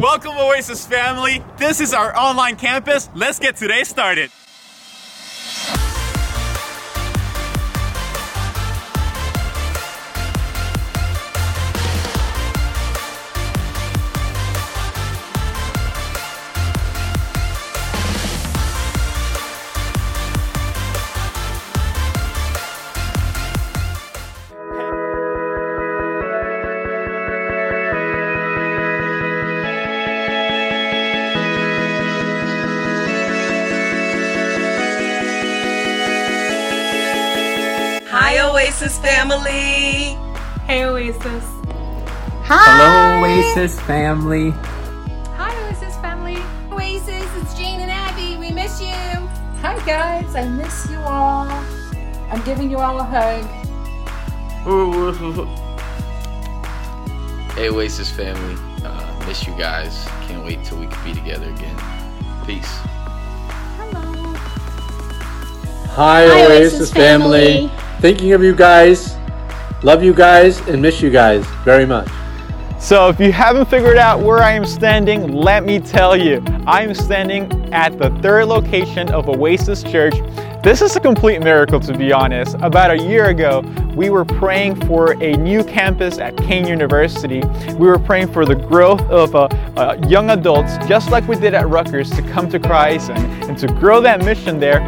Welcome, Oasis family. This is our online campus. Let's get today started. Oasis family. Hey, Oasis. Hi. Hello, Oasis family. Hi, Oasis family. Oasis, it's Jane and Abby. We miss you. Hi guys, I miss you all. I'm giving you all a hug. Hey Oasis family, uh, miss you guys. Can't wait till we can be together again. Peace. Hi, Hi, Oasis, Oasis family. family. Thinking of you guys. Love you guys and miss you guys very much. So, if you haven't figured out where I am standing, let me tell you. I am standing at the third location of Oasis Church. This is a complete miracle, to be honest. About a year ago, we were praying for a new campus at Kean University. We were praying for the growth of uh, uh, young adults, just like we did at Rutgers, to come to Christ and, and to grow that mission there.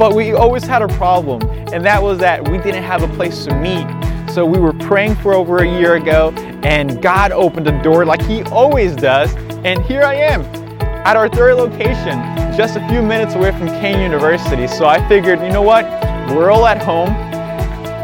But we always had a problem, and that was that we didn't have a place to meet. So we were praying for over a year ago, and God opened the door like He always does. And here I am at our third location, just a few minutes away from Kean University. So I figured, you know what? We're all at home.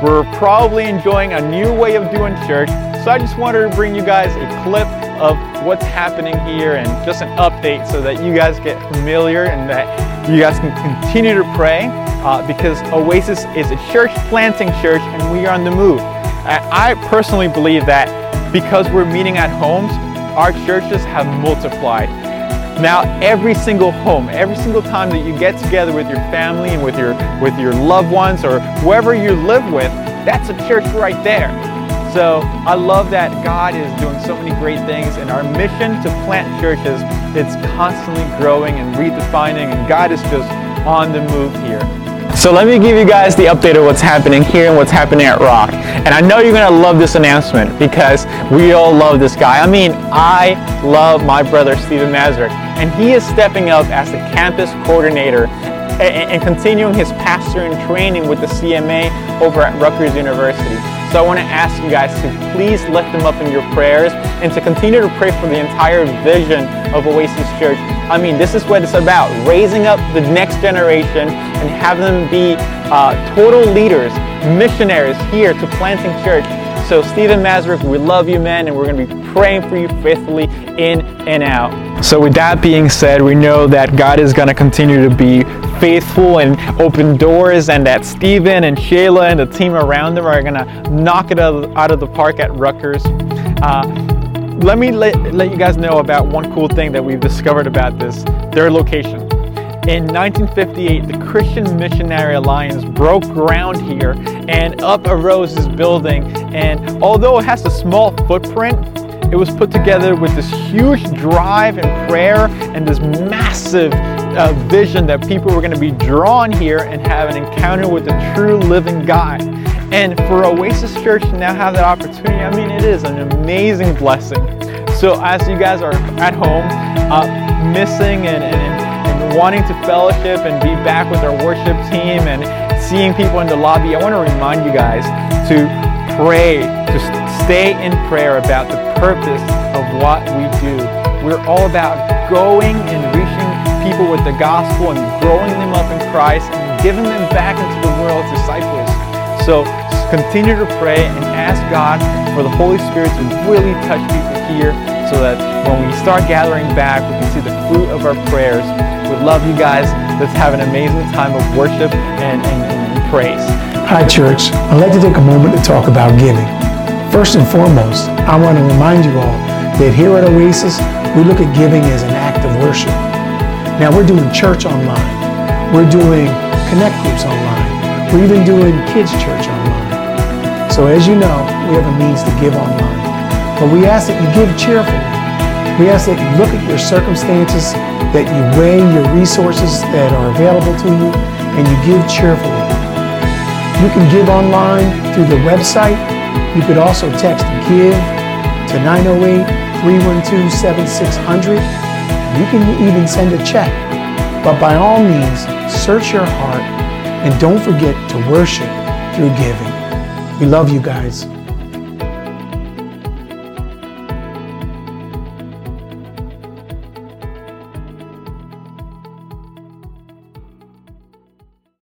We're probably enjoying a new way of doing church. So I just wanted to bring you guys a clip of what's happening here and just an update so that you guys get familiar and that you guys can continue to pray uh, because Oasis is a church planting church and we are on the move. I, I personally believe that because we're meeting at homes, our churches have multiplied. Now, every single home, every single time that you get together with your family and with your with your loved ones or whoever you live with, that's a church right there. So I love that God is doing so many great things, and our mission to plant churches it's constantly growing and redefining, and God is just on the move here. So let me give you guys the update of what's happening here and what's happening at Rock. And I know you're gonna love this announcement because we all love this guy. I mean, I love my brother Stephen Mazurek, and he is stepping up as the campus coordinator and, continuing his pastoring training with the CMA over at Rutgers University. So I want to ask you guys to please lift them up in your prayers and to continue to pray for the entire vision of Oasis Church. I mean, this is what it's about raising up the next generation and having them be uh, total leaders, missionaries here to planting church. So, Stephen Mazurek, we love you, man, and we're going to be praying for you faithfully in and out. So, with that being said, we know that God is going to continue to be faithful and open doors, and that Stephen and Shayla and the team around them are going to knock it out of, the park at Rutgers. Uh, let me let, let you guys know about one cool thing that we've discovered about this their location. In 1958, the Christian Missionary Alliance broke ground here and up arose this building. And although it has a small footprint, it was put together with this huge drive and prayer and this massive uh, vision that people were going to be drawn here and have an encounter with the true living God. And for Oasis Church to now have that opportunity, I mean, it is an amazing blessing. So as you guys are at home, uh, missing and, and, and wanting to fellowship and be back with our worship team and seeing people in the lobby, I want to remind you guys to pray, to stay in prayer about the purpose of what we do. We're all about going and reaching people with the gospel and growing them up in Christ and giving them back into the world as disciples. So continue to pray and ask God for the Holy Spirit to really touch people here so that when we start gathering back, we can see the fruit of our prayers. We love you guys. Let's have an amazing time of worship and, and, and praise. Hi, church. I'd like to take a moment to talk about giving. First and foremost, I want to remind you all that here at Oasis, we look at giving as an act of worship. Now, we're doing church online, we're doing connect groups online, we're even doing kids' church online. So, as you know, we have a means to give online. But we ask that you give cheerfully. We ask that you look at your circumstances, that you weigh your resources that are available to you, and you give cheerfully. You can give online through the website. You could also text GIVE to 908 312 7600. You can even send a check. But by all means, search your heart and don't forget to worship through giving. We love you guys.